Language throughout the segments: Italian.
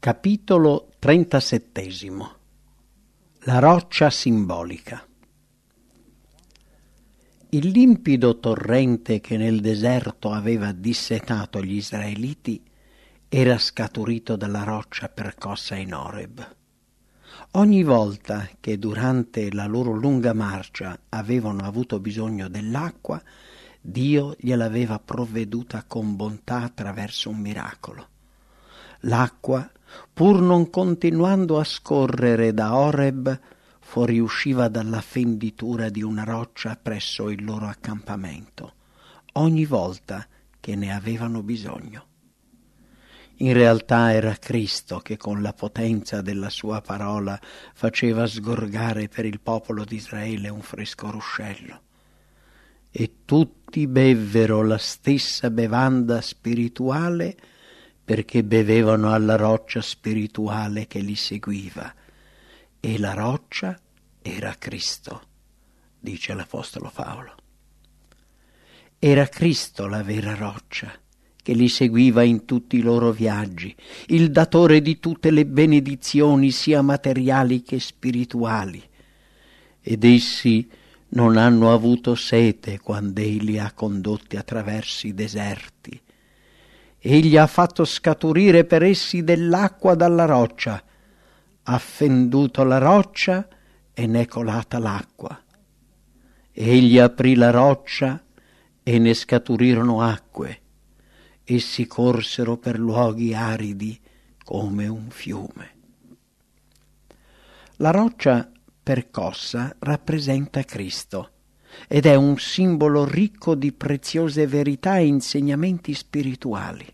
Capitolo 37 La roccia simbolica Il limpido torrente che nel deserto aveva dissetato gli israeliti era scaturito dalla roccia percossa in Oreb. Ogni volta che durante la loro lunga marcia avevano avuto bisogno dell'acqua, Dio gliel'aveva provveduta con bontà attraverso un miracolo. L'acqua pur non continuando a scorrere da Oreb, fuoriusciva dalla fenditura di una roccia presso il loro accampamento, ogni volta che ne avevano bisogno. In realtà era Cristo che con la potenza della sua parola faceva sgorgare per il popolo di Israele un fresco ruscello. E tutti bevvero la stessa bevanda spirituale perché bevevano alla roccia spirituale che li seguiva e la roccia era Cristo, dice l'Apostolo Paolo. Era Cristo la vera roccia che li seguiva in tutti i loro viaggi, il datore di tutte le benedizioni sia materiali che spirituali. Ed essi non hanno avuto sete quando Egli ha condotti attraverso i deserti Egli ha fatto scaturire per essi dell'acqua dalla roccia, ha fenduto la roccia e ne è colata l'acqua. Egli aprì la roccia e ne scaturirono acque, essi corsero per luoghi aridi come un fiume. La roccia percossa rappresenta Cristo ed è un simbolo ricco di preziose verità e insegnamenti spirituali.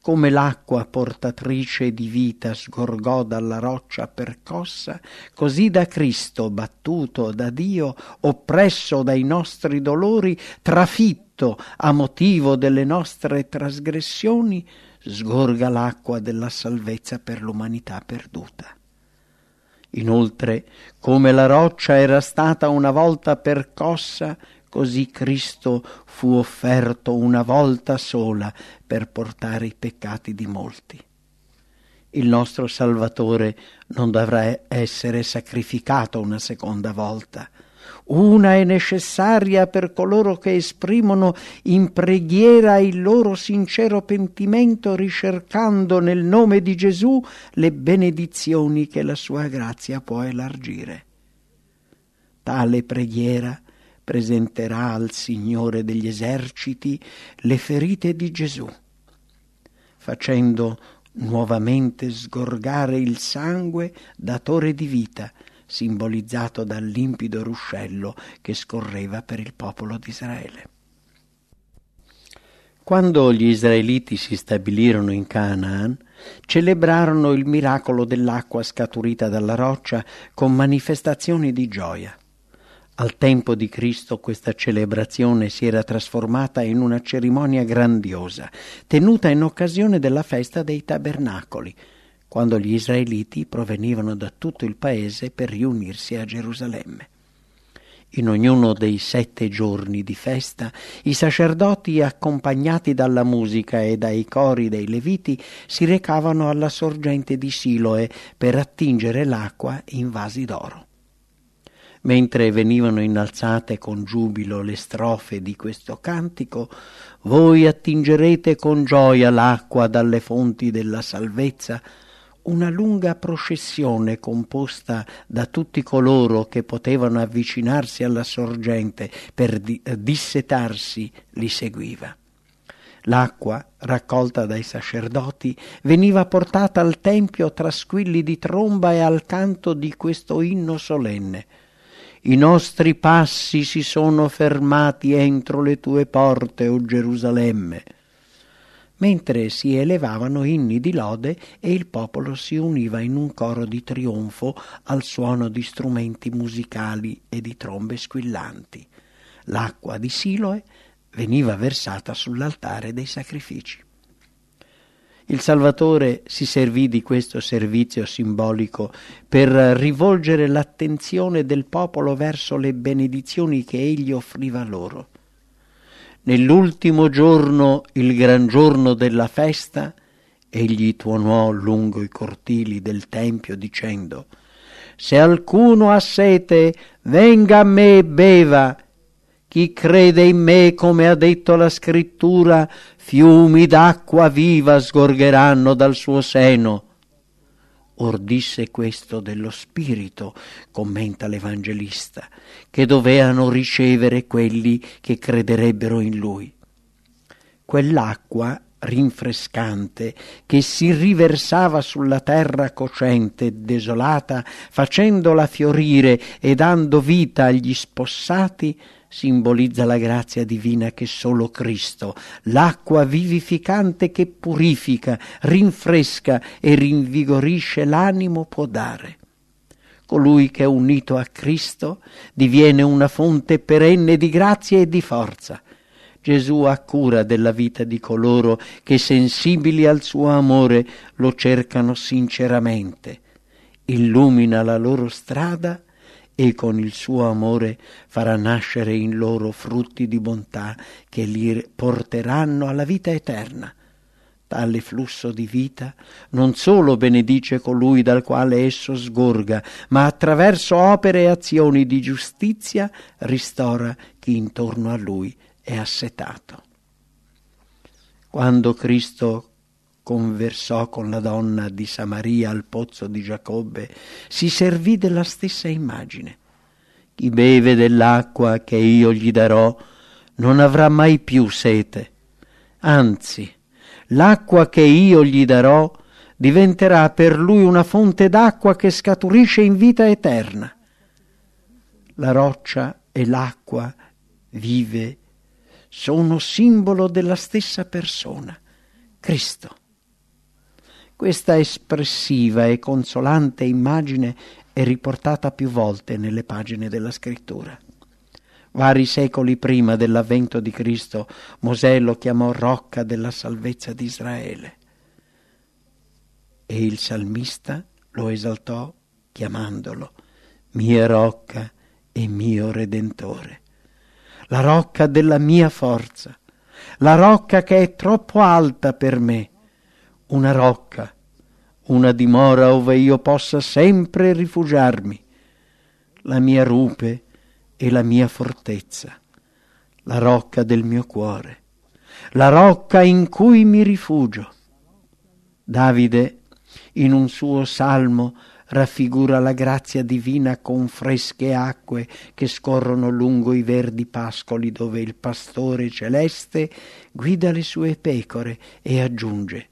Come l'acqua portatrice di vita sgorgò dalla roccia percossa, così da Cristo, battuto da Dio, oppresso dai nostri dolori, trafitto a motivo delle nostre trasgressioni, sgorga l'acqua della salvezza per l'umanità perduta. Inoltre, come la roccia era stata una volta percossa, così Cristo fu offerto una volta sola per portare i peccati di molti. Il nostro Salvatore non dovrà essere sacrificato una seconda volta, una è necessaria per coloro che esprimono in preghiera il loro sincero pentimento ricercando nel nome di Gesù le benedizioni che la sua grazia può elargire. Tale preghiera presenterà al Signore degli eserciti le ferite di Gesù, facendo nuovamente sgorgare il sangue datore di vita, simbolizzato dal limpido ruscello che scorreva per il popolo di Israele. Quando gli israeliti si stabilirono in Canaan, celebrarono il miracolo dell'acqua scaturita dalla roccia con manifestazioni di gioia. Al tempo di Cristo questa celebrazione si era trasformata in una cerimonia grandiosa, tenuta in occasione della festa dei tabernacoli, quando gli israeliti provenivano da tutto il paese per riunirsi a Gerusalemme. In ognuno dei sette giorni di festa i sacerdoti, accompagnati dalla musica e dai cori dei leviti, si recavano alla sorgente di Siloe per attingere l'acqua in vasi d'oro. Mentre venivano innalzate con giubilo le strofe di questo cantico, voi attingerete con gioia l'acqua dalle fonti della salvezza, una lunga processione composta da tutti coloro che potevano avvicinarsi alla sorgente per di- dissetarsi li seguiva. L'acqua, raccolta dai sacerdoti, veniva portata al tempio tra squilli di tromba e al canto di questo inno solenne. I nostri passi si sono fermati entro le tue porte, o Gerusalemme mentre si elevavano inni di lode e il popolo si univa in un coro di trionfo al suono di strumenti musicali e di trombe squillanti. L'acqua di Siloe veniva versata sull'altare dei sacrifici. Il Salvatore si servì di questo servizio simbolico per rivolgere l'attenzione del popolo verso le benedizioni che egli offriva loro. Nell'ultimo giorno, il gran giorno della festa, Egli tuonò lungo i cortili del tempio dicendo Se alcuno ha sete, venga a me e beva. Chi crede in me, come ha detto la scrittura, fiumi d'acqua viva sgorgeranno dal suo seno. Or disse questo dello Spirito, commenta l'Evangelista, che doveano ricevere quelli che crederebbero in lui. Quell'acqua rinfrescante che si riversava sulla terra cocente e desolata, facendola fiorire e dando vita agli spossati, simbolizza la grazia divina che solo Cristo, l'acqua vivificante che purifica, rinfresca e rinvigorisce l'animo può dare. Colui che è unito a Cristo diviene una fonte perenne di grazia e di forza Gesù ha cura della vita di coloro che sensibili al suo amore lo cercano sinceramente, illumina la loro strada e con il suo amore farà nascere in loro frutti di bontà che li porteranno alla vita eterna. Tale flusso di vita non solo benedice colui dal quale esso sgorga, ma attraverso opere e azioni di giustizia ristora chi intorno a lui è assetato. Quando Cristo conversò con la donna di Samaria al pozzo di Giacobbe, si servì della stessa immagine. Chi beve dell'acqua che io gli darò non avrà mai più sete. Anzi, l'acqua che io gli darò diventerà per lui una fonte d'acqua che scaturisce in vita eterna. La roccia e l'acqua vive sono simbolo della stessa persona, Cristo. Questa espressiva e consolante immagine è riportata più volte nelle pagine della scrittura. Vari secoli prima dell'avvento di Cristo, Mosè lo chiamò rocca della salvezza di Israele. E il salmista lo esaltò chiamandolo mia rocca e mio redentore la rocca della mia forza, la rocca che è troppo alta per me, una rocca, una dimora ove io possa sempre rifugiarmi, la mia rupe e la mia fortezza, la rocca del mio cuore, la rocca in cui mi rifugio. Davide, in un suo salmo, raffigura la grazia divina con fresche acque che scorrono lungo i verdi pascoli dove il pastore celeste guida le sue pecore e aggiunge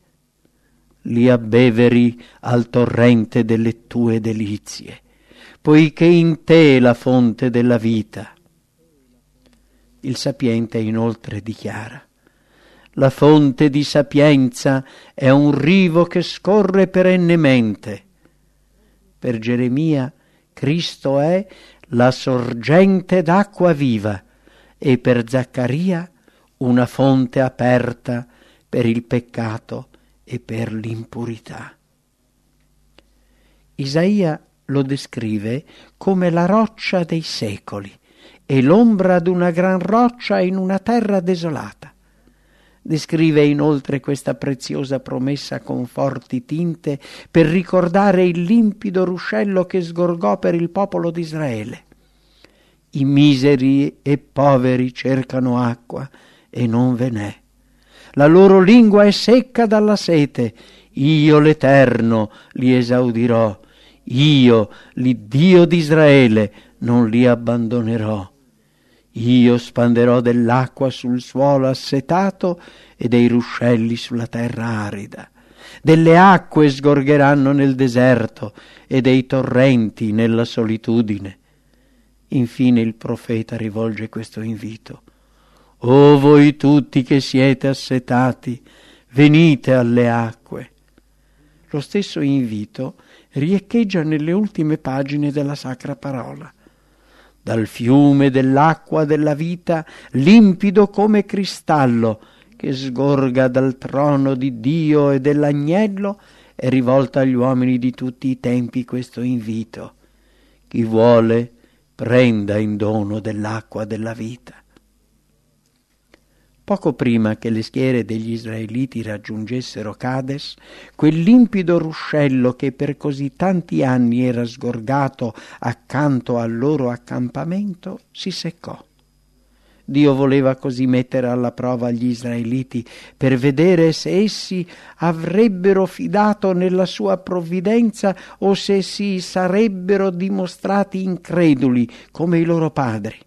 li abbeveri al torrente delle tue delizie, poiché in te è la fonte della vita. Il sapiente inoltre dichiara la fonte di sapienza è un rivo che scorre perennemente per Geremia Cristo è la sorgente d'acqua viva e per Zaccaria una fonte aperta per il peccato e per l'impurità. Isaia lo descrive come la roccia dei secoli e l'ombra d'una gran roccia in una terra desolata. Descrive inoltre questa preziosa promessa con forti tinte per ricordare il limpido ruscello che sgorgò per il popolo d'Israele. I miseri e poveri cercano acqua e non ve n'è. La loro lingua è secca dalla sete. Io l'Eterno li esaudirò. Io, l'Iddio d'Israele, non li abbandonerò. Io spanderò dell'acqua sul suolo assetato e dei ruscelli sulla terra arida. Delle acque sgorgeranno nel deserto e dei torrenti nella solitudine. Infine il profeta rivolge questo invito. O voi tutti che siete assetati, venite alle acque. Lo stesso invito riecheggia nelle ultime pagine della sacra parola dal fiume dell'acqua della vita, limpido come cristallo, che sgorga dal trono di Dio e dell'agnello, è rivolta agli uomini di tutti i tempi questo invito. Chi vuole, prenda in dono dell'acqua della vita. Poco prima che le schiere degli israeliti raggiungessero Cades, quel limpido ruscello che per così tanti anni era sgorgato accanto al loro accampamento si seccò. Dio voleva così mettere alla prova gli israeliti per vedere se essi avrebbero fidato nella sua provvidenza o se si sarebbero dimostrati increduli come i loro padri.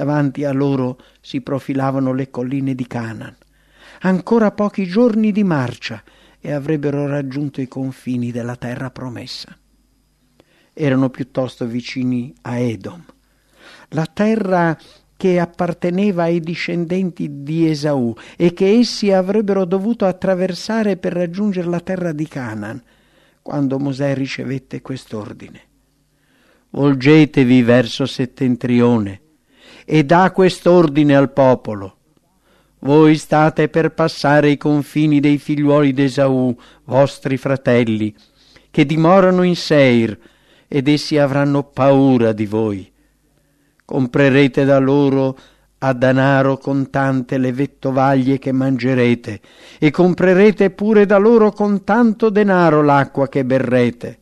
Davanti a loro si profilavano le colline di Canaan. Ancora pochi giorni di marcia e avrebbero raggiunto i confini della terra promessa. Erano piuttosto vicini a Edom, la terra che apparteneva ai discendenti di Esaù e che essi avrebbero dovuto attraversare per raggiungere la terra di Canaan, quando Mosè ricevette quest'ordine. Volgetevi verso settentrione e dà quest'ordine al popolo. Voi state per passare i confini dei figliuoli d'Esaù, vostri fratelli, che dimorano in Seir, ed essi avranno paura di voi comprerete da loro a danaro contante le vettovaglie che mangerete e comprerete pure da loro con tanto denaro l'acqua che berrete.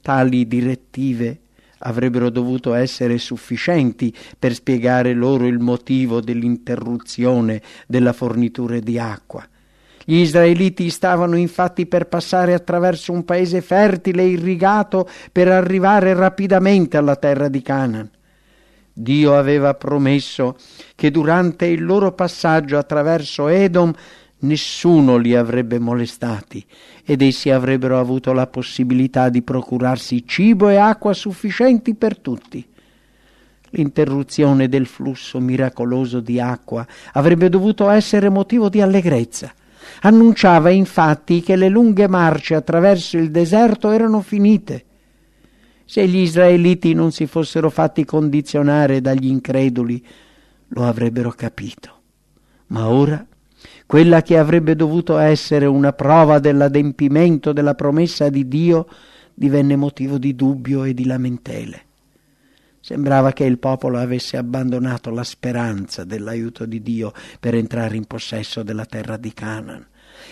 Tali direttive avrebbero dovuto essere sufficienti per spiegare loro il motivo dell'interruzione della fornitura di acqua. Gli israeliti stavano infatti per passare attraverso un paese fertile e irrigato per arrivare rapidamente alla terra di Canaan. Dio aveva promesso che durante il loro passaggio attraverso Edom nessuno li avrebbe molestati ed essi avrebbero avuto la possibilità di procurarsi cibo e acqua sufficienti per tutti. L'interruzione del flusso miracoloso di acqua avrebbe dovuto essere motivo di allegrezza. Annunciava infatti che le lunghe marce attraverso il deserto erano finite se gli israeliti non si fossero fatti condizionare dagli increduli, lo avrebbero capito. Ma ora, quella che avrebbe dovuto essere una prova dell'adempimento della promessa di Dio divenne motivo di dubbio e di lamentele. Sembrava che il popolo avesse abbandonato la speranza dell'aiuto di Dio per entrare in possesso della terra di Canaan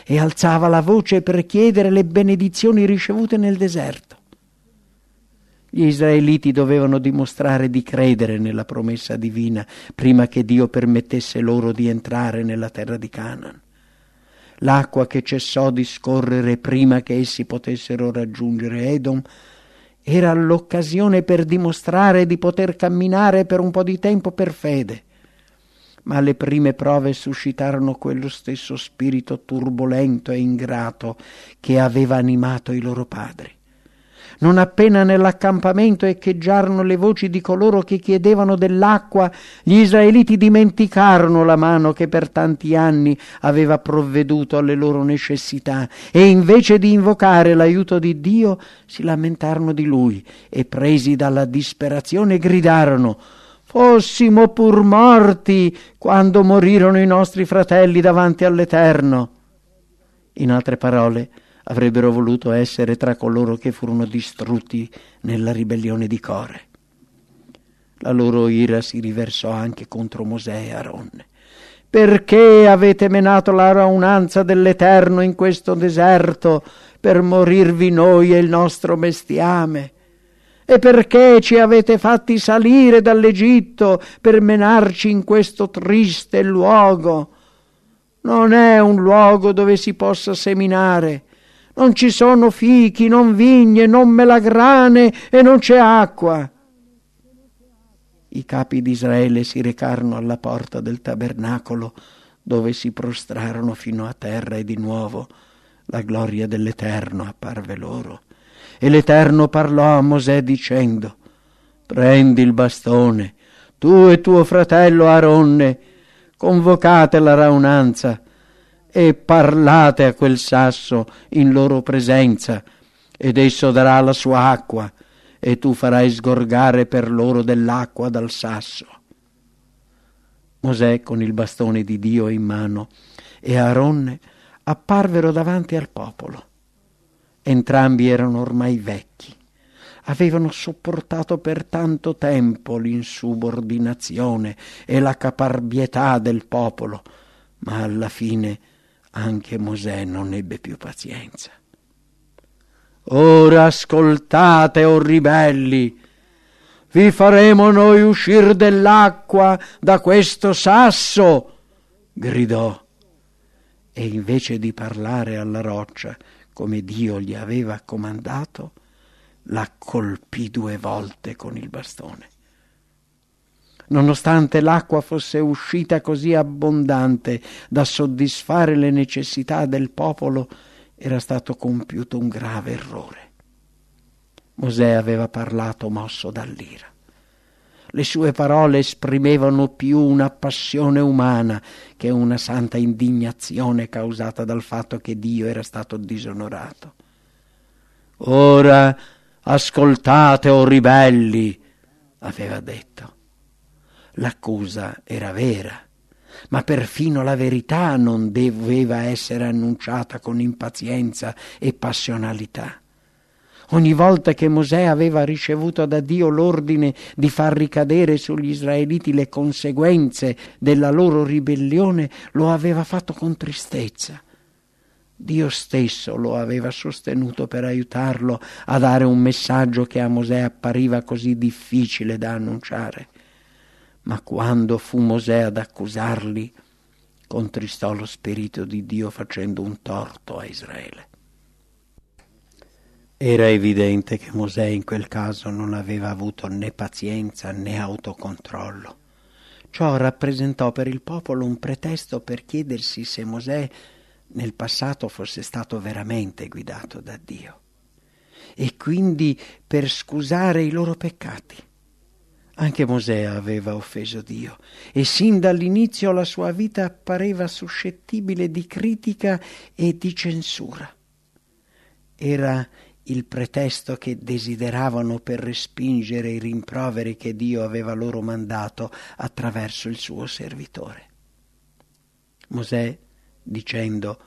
e alzava la voce per chiedere le benedizioni ricevute nel deserto. Gli israeliti dovevano dimostrare di credere nella promessa divina prima che Dio permettesse loro di entrare nella terra di Canaan. L'acqua che cessò di scorrere prima che essi potessero raggiungere Edom era l'occasione per dimostrare di poter camminare per un po' di tempo per fede. Ma le prime prove suscitarono quello stesso spirito turbolento e ingrato che aveva animato i loro padri. Non appena nell'accampamento echeggiarono le voci di coloro che chiedevano dell'acqua, gli israeliti dimenticarono la mano che per tanti anni aveva provveduto alle loro necessità e invece di invocare l'aiuto di Dio si lamentarono di lui e presi dalla disperazione gridarono Fossimo pur morti quando morirono i nostri fratelli davanti all'Eterno. In altre parole, avrebbero voluto essere tra coloro che furono distrutti nella ribellione di Core. La loro ira si riversò anche contro Mosè e Aronne. Perché avete menato la raunanza dell'Eterno in questo deserto per morirvi noi e il nostro bestiame? E perché ci avete fatti salire dall'Egitto per menarci in questo triste luogo? Non è un luogo dove si possa seminare, non ci sono fichi, non vigne, non melagrane e non c'è acqua. I capi di Israele si recarono alla porta del tabernacolo, dove si prostrarono fino a terra e di nuovo la gloria dell'Eterno apparve loro. E l'Eterno parlò a Mosè dicendo, Prendi il bastone, tu e tuo fratello Aronne, convocate la raunanza, e parlate a quel sasso in loro presenza, ed esso darà la sua acqua, e tu farai sgorgare per loro dell'acqua dal sasso. Mosè con il bastone di Dio in mano e Aaronne apparvero davanti al popolo. Entrambi erano ormai vecchi. avevano sopportato per tanto tempo l'insubordinazione e la caparbietà del popolo, ma alla fine anche Mosè non ebbe più pazienza. Ora ascoltate, o oh ribelli, vi faremo noi uscir dell'acqua da questo sasso, gridò. E invece di parlare alla roccia come Dio gli aveva comandato, la colpì due volte con il bastone. Nonostante l'acqua fosse uscita così abbondante da soddisfare le necessità del popolo, era stato compiuto un grave errore. Mosè aveva parlato mosso dall'ira. Le sue parole esprimevano più una passione umana che una santa indignazione causata dal fatto che Dio era stato disonorato. Ora ascoltate, o oh ribelli, aveva detto. L'accusa era vera, ma perfino la verità non doveva essere annunciata con impazienza e passionalità. Ogni volta che Mosè aveva ricevuto da Dio l'ordine di far ricadere sugli israeliti le conseguenze della loro ribellione, lo aveva fatto con tristezza. Dio stesso lo aveva sostenuto per aiutarlo a dare un messaggio che a Mosè appariva così difficile da annunciare. Ma quando fu Mosè ad accusarli, contristò lo spirito di Dio facendo un torto a Israele. Era evidente che Mosè in quel caso non aveva avuto né pazienza né autocontrollo. Ciò rappresentò per il popolo un pretesto per chiedersi se Mosè nel passato fosse stato veramente guidato da Dio e quindi per scusare i loro peccati. Anche Mosè aveva offeso Dio e sin dall'inizio la sua vita pareva suscettibile di critica e di censura. Era il pretesto che desideravano per respingere i rimproveri che Dio aveva loro mandato attraverso il suo servitore. Mosè, dicendo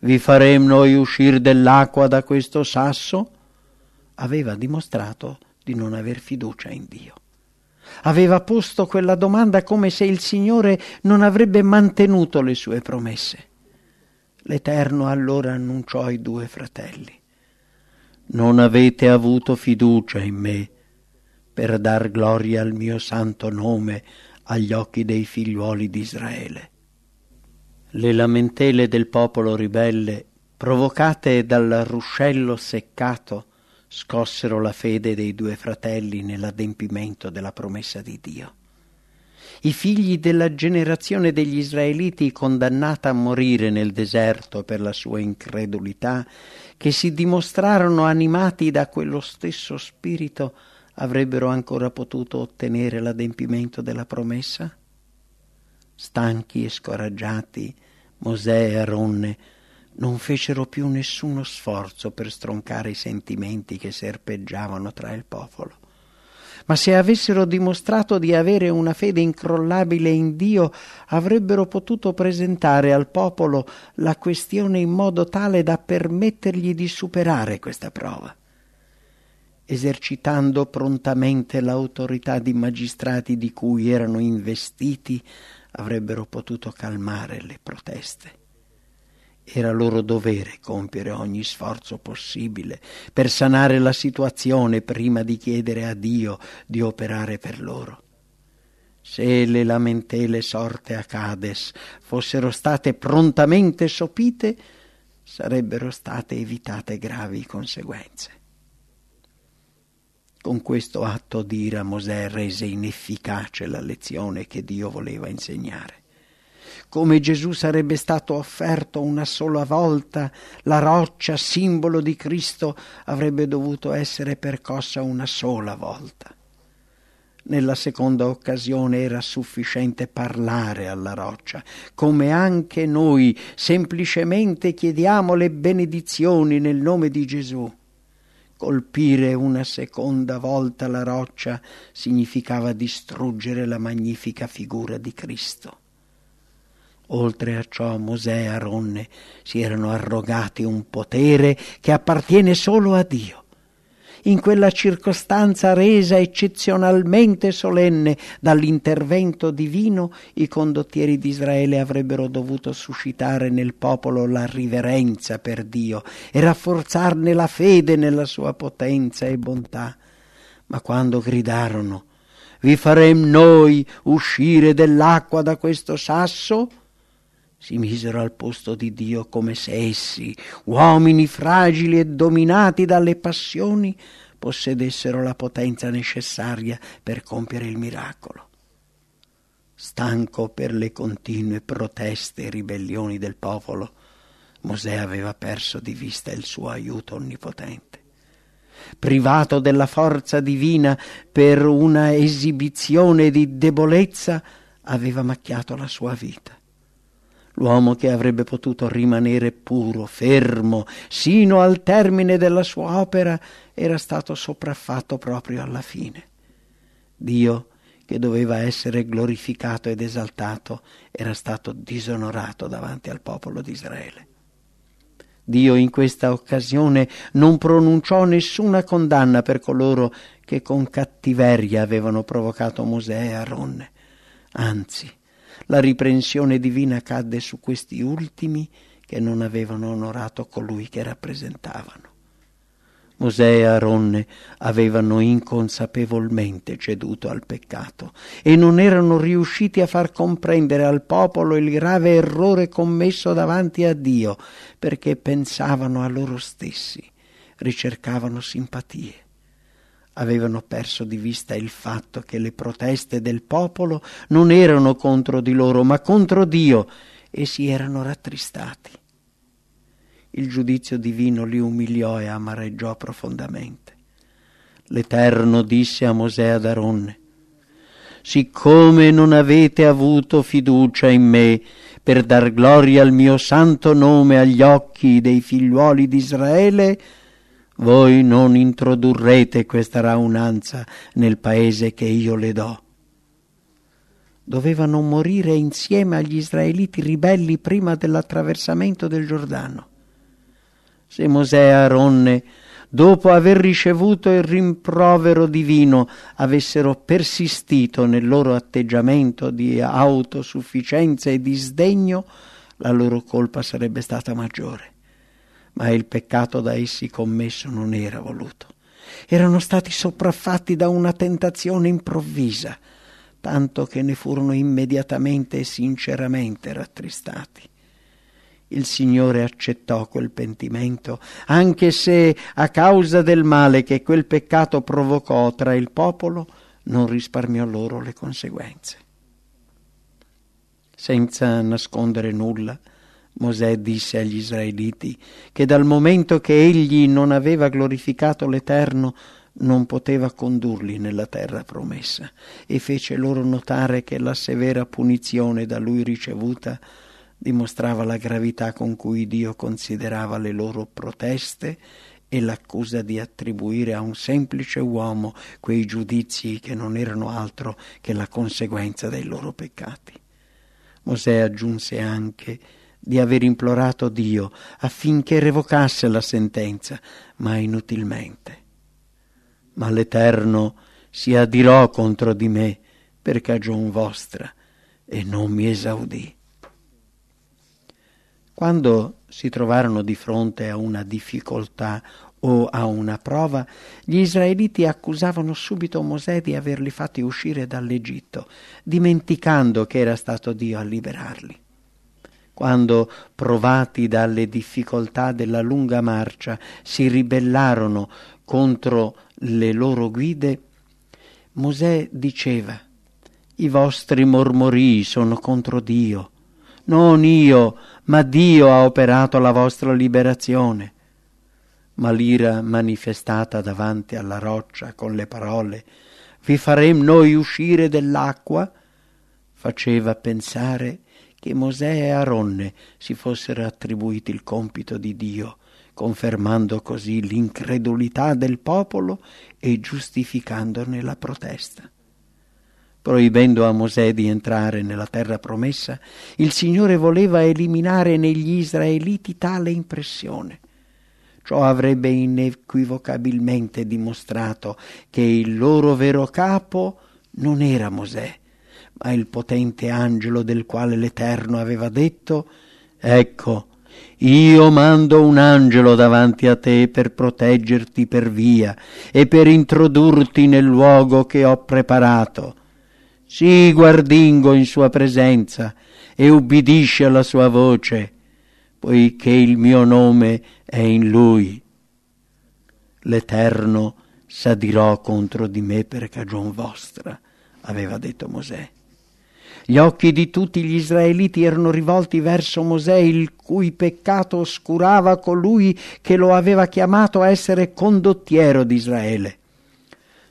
Vi faremo noi uscire dell'acqua da questo sasso, aveva dimostrato di non aver fiducia in Dio. Aveva posto quella domanda come se il Signore non avrebbe mantenuto le sue promesse. L'Eterno allora annunciò ai due fratelli non avete avuto fiducia in me per dar gloria al mio santo nome agli occhi dei figliuoli di Israele. Le lamentele del popolo ribelle, provocate dal ruscello seccato, scossero la fede dei due fratelli nell'adempimento della promessa di Dio i figli della generazione degli israeliti condannata a morire nel deserto per la sua incredulità, che si dimostrarono animati da quello stesso spirito, avrebbero ancora potuto ottenere l'adempimento della promessa? Stanchi e scoraggiati, Mosè e Aronne non fecero più nessuno sforzo per stroncare i sentimenti che serpeggiavano tra il popolo ma se avessero dimostrato di avere una fede incrollabile in Dio, avrebbero potuto presentare al popolo la questione in modo tale da permettergli di superare questa prova. Esercitando prontamente l'autorità di magistrati di cui erano investiti, avrebbero potuto calmare le proteste. Era loro dovere compiere ogni sforzo possibile per sanare la situazione prima di chiedere a Dio di operare per loro. Se le lamentele sorte a Cades fossero state prontamente sopite, sarebbero state evitate gravi conseguenze. Con questo atto d'ira Mosè rese inefficace la lezione che Dio voleva insegnare come Gesù sarebbe stato offerto una sola volta, la roccia, simbolo di Cristo, avrebbe dovuto essere percossa una sola volta. Nella seconda occasione era sufficiente parlare alla roccia, come anche noi semplicemente chiediamo le benedizioni nel nome di Gesù. Colpire una seconda volta la roccia significava distruggere la magnifica figura di Cristo. Oltre a ciò Mosè e Aronne si erano arrogati un potere che appartiene solo a Dio. in quella circostanza resa eccezionalmente solenne dall'intervento divino, i condottieri di Israele avrebbero dovuto suscitare nel popolo la riverenza per Dio e rafforzarne la fede nella sua potenza e bontà. Ma quando gridarono vi farem noi uscire dell'acqua da questo sasso? Si misero al posto di Dio come se essi, uomini fragili e dominati dalle passioni, possedessero la potenza necessaria per compiere il miracolo. Stanco per le continue proteste e ribellioni del popolo, Mosè aveva perso di vista il suo aiuto onnipotente privato della forza divina per una esibizione di debolezza, aveva macchiato la sua vita. L'uomo che avrebbe potuto rimanere puro, fermo, sino al termine della sua opera, era stato sopraffatto proprio alla fine. Dio, che doveva essere glorificato ed esaltato, era stato disonorato davanti al popolo di Israele. Dio in questa occasione non pronunciò nessuna condanna per coloro che con cattiveria avevano provocato Mosè e Aronne. Anzi, la riprensione divina cadde su questi ultimi che non avevano onorato colui che rappresentavano. Mosè e Aronne avevano inconsapevolmente ceduto al peccato e non erano riusciti a far comprendere al popolo il grave errore commesso davanti a Dio, perché pensavano a loro stessi, ricercavano simpatie. Avevano perso di vista il fatto che le proteste del popolo non erano contro di loro, ma contro Dio, e si erano rattristati il giudizio divino li umiliò e amareggiò profondamente. L'Eterno disse a Mosè ad Aronne, siccome non avete avuto fiducia in me per dar gloria al mio santo nome agli occhi dei figliuoli d'Israele, voi non introdurrete questa raunanza nel paese che io le do. Dovevano morire insieme agli israeliti ribelli prima dell'attraversamento del Giordano se Mosè e Aronne, dopo aver ricevuto il rimprovero divino, avessero persistito nel loro atteggiamento di autosufficienza e di sdegno, la loro colpa sarebbe stata maggiore. Ma il peccato da essi commesso non era voluto. Erano stati sopraffatti da una tentazione improvvisa, tanto che ne furono immediatamente e sinceramente rattristati il Signore accettò quel pentimento, anche se a causa del male che quel peccato provocò tra il popolo, non risparmiò loro le conseguenze. Senza nascondere nulla, Mosè disse agli israeliti che dal momento che egli non aveva glorificato l'Eterno, non poteva condurli nella terra promessa e fece loro notare che la severa punizione da lui ricevuta dimostrava la gravità con cui Dio considerava le loro proteste e l'accusa di attribuire a un semplice uomo quei giudizi che non erano altro che la conseguenza dei loro peccati. Mosè aggiunse anche di aver implorato Dio affinché revocasse la sentenza, ma inutilmente. Ma l'Eterno si adirò contro di me per cagion vostra e non mi esaudì. Quando si trovarono di fronte a una difficoltà o a una prova, gli israeliti accusavano subito Mosè di averli fatti uscire dall'Egitto, dimenticando che era stato Dio a liberarli. Quando, provati dalle difficoltà della lunga marcia, si ribellarono contro le loro guide, Mosè diceva I vostri mormorii sono contro Dio non io, ma Dio ha operato la vostra liberazione. Ma l'ira manifestata davanti alla roccia con le parole vi farem noi uscire dell'acqua faceva pensare che Mosè e Aronne si fossero attribuiti il compito di Dio, confermando così l'incredulità del popolo e giustificandone la protesta proibendo a Mosè di entrare nella terra promessa, il Signore voleva eliminare negli israeliti tale impressione. Ciò avrebbe inequivocabilmente dimostrato che il loro vero capo non era Mosè, ma il potente angelo del quale l'Eterno aveva detto Ecco, io mando un angelo davanti a te per proteggerti per via e per introdurti nel luogo che ho preparato. Sii guardingo in sua presenza e ubbidisci alla sua voce, poiché il mio nome è in lui. L'Eterno s'adirò contro di me per cagion vostra, aveva detto Mosè. Gli occhi di tutti gli israeliti erano rivolti verso Mosè, il cui peccato oscurava colui che lo aveva chiamato a essere condottiero di Israele.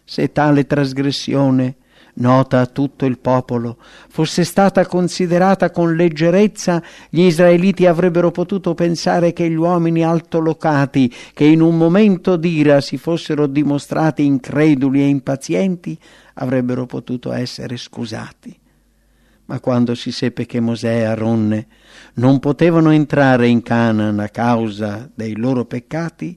Se tale trasgressione, nota a tutto il popolo, fosse stata considerata con leggerezza, gli israeliti avrebbero potuto pensare che gli uomini altolocati, che in un momento d'ira si fossero dimostrati increduli e impazienti, avrebbero potuto essere scusati. Ma quando si seppe che Mosè e Aronne non potevano entrare in Canaan a causa dei loro peccati,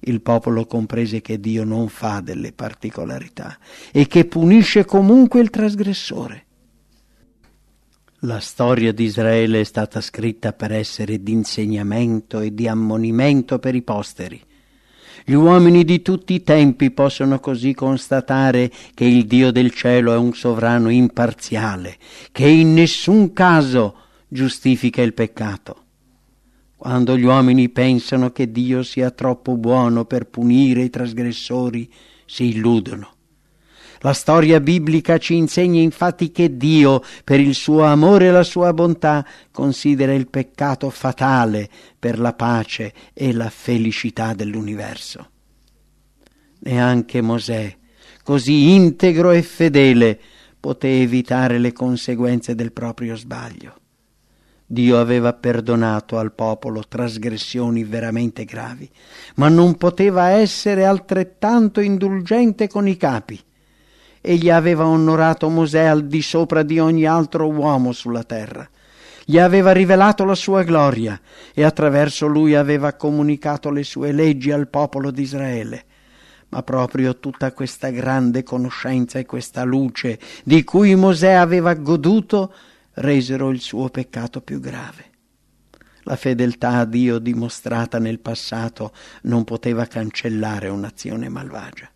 il popolo comprese che Dio non fa delle particolarità e che punisce comunque il trasgressore. La storia di Israele è stata scritta per essere di insegnamento e di ammonimento per i posteri gli uomini di tutti i tempi possono così constatare che il Dio del cielo è un sovrano imparziale, che in nessun caso giustifica il peccato. Quando gli uomini pensano che Dio sia troppo buono per punire i trasgressori, si illudono. La storia biblica ci insegna infatti che Dio, per il suo amore e la sua bontà, considera il peccato fatale per la pace e la felicità dell'universo. Neanche Mosè, così integro e fedele, poté evitare le conseguenze del proprio sbaglio. Dio aveva perdonato al popolo trasgressioni veramente gravi, ma non poteva essere altrettanto indulgente con i capi egli aveva onorato Mosè al di sopra di ogni altro uomo sulla terra. Gli aveva rivelato la sua gloria e attraverso lui aveva comunicato le sue leggi al popolo di Israele. Ma proprio tutta questa grande conoscenza e questa luce di cui Mosè aveva goduto resero il suo peccato più grave. La fedeltà a Dio dimostrata nel passato non poteva cancellare un'azione malvagia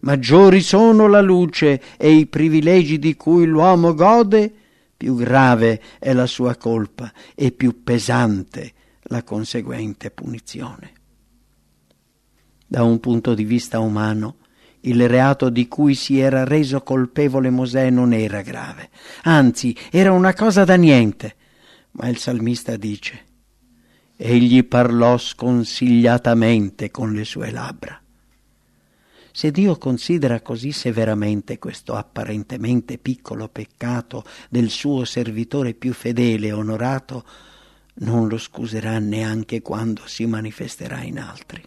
maggiori sono la luce e i privilegi di cui l'uomo gode, più grave è la sua colpa e più pesante la conseguente punizione. Da un punto di vista umano, il reato di cui si era reso colpevole Mosè non era grave, anzi era una cosa da niente. Ma il salmista dice, egli parlò sconsigliatamente con le sue labbra. Se Dio considera così severamente questo apparentemente piccolo peccato del suo servitore più fedele e onorato, non lo scuserà neanche quando si manifesterà in altri.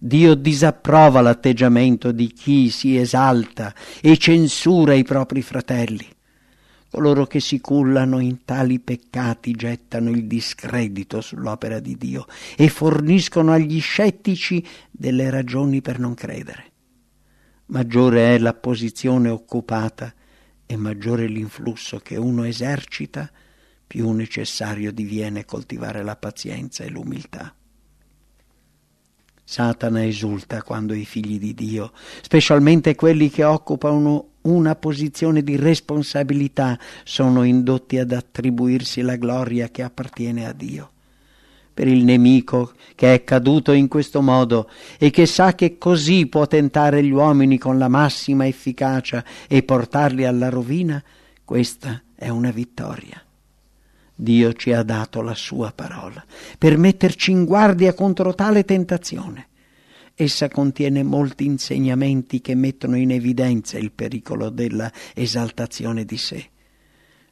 Dio disapprova l'atteggiamento di chi si esalta e censura i propri fratelli. Coloro che si cullano in tali peccati gettano il discredito sull'opera di Dio e forniscono agli scettici delle ragioni per non credere. Maggiore è la posizione occupata e maggiore l'influsso che uno esercita, più necessario diviene coltivare la pazienza e l'umiltà. Satana esulta quando i figli di Dio, specialmente quelli che occupano una posizione di responsabilità, sono indotti ad attribuirsi la gloria che appartiene a Dio. Per il nemico che è caduto in questo modo e che sa che così può tentare gli uomini con la massima efficacia e portarli alla rovina, questa è una vittoria. Dio ci ha dato la sua parola per metterci in guardia contro tale tentazione. Essa contiene molti insegnamenti che mettono in evidenza il pericolo della esaltazione di sé.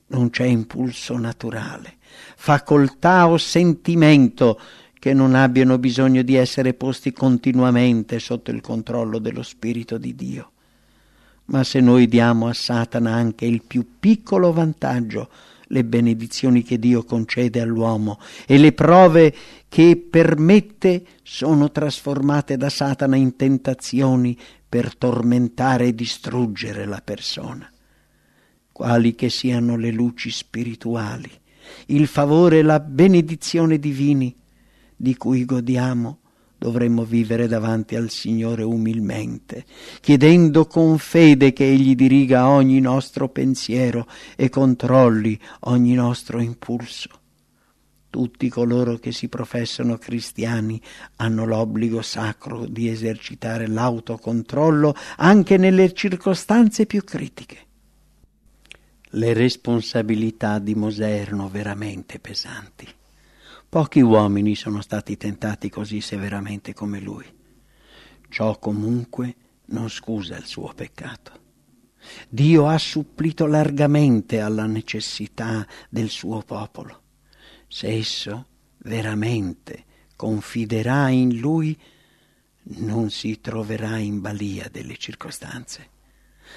Non c'è impulso naturale, facoltà o sentimento che non abbiano bisogno di essere posti continuamente sotto il controllo dello Spirito di Dio. Ma se noi diamo a Satana anche il più piccolo vantaggio, le benedizioni che Dio concede all'uomo e le prove che permette sono trasformate da Satana in tentazioni per tormentare e distruggere la persona. Quali che siano le luci spirituali, il favore e la benedizione divini di cui godiamo, dovremmo vivere davanti al Signore umilmente, chiedendo con fede che Egli diriga ogni nostro pensiero e controlli ogni nostro impulso. Tutti coloro che si professano cristiani hanno l'obbligo sacro di esercitare l'autocontrollo anche nelle circostanze più critiche. Le responsabilità di Mosè erano veramente pesanti. Pochi uomini sono stati tentati così severamente come lui. Ciò comunque non scusa il suo peccato. Dio ha supplito largamente alla necessità del suo popolo. Se esso veramente confiderà in lui, non si troverà in balia delle circostanze.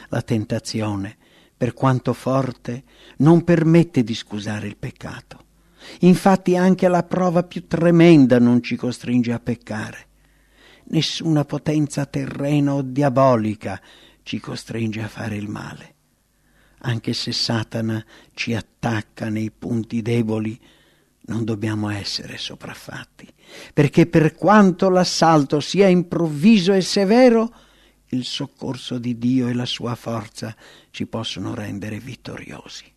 La tentazione, per quanto forte, non permette di scusare il peccato. Infatti anche la prova più tremenda non ci costringe a peccare. Nessuna potenza terrena o diabolica ci costringe a fare il male. Anche se Satana ci attacca nei punti deboli, non dobbiamo essere sopraffatti, perché per quanto l'assalto sia improvviso e severo, il soccorso di Dio e la sua forza ci possono rendere vittoriosi.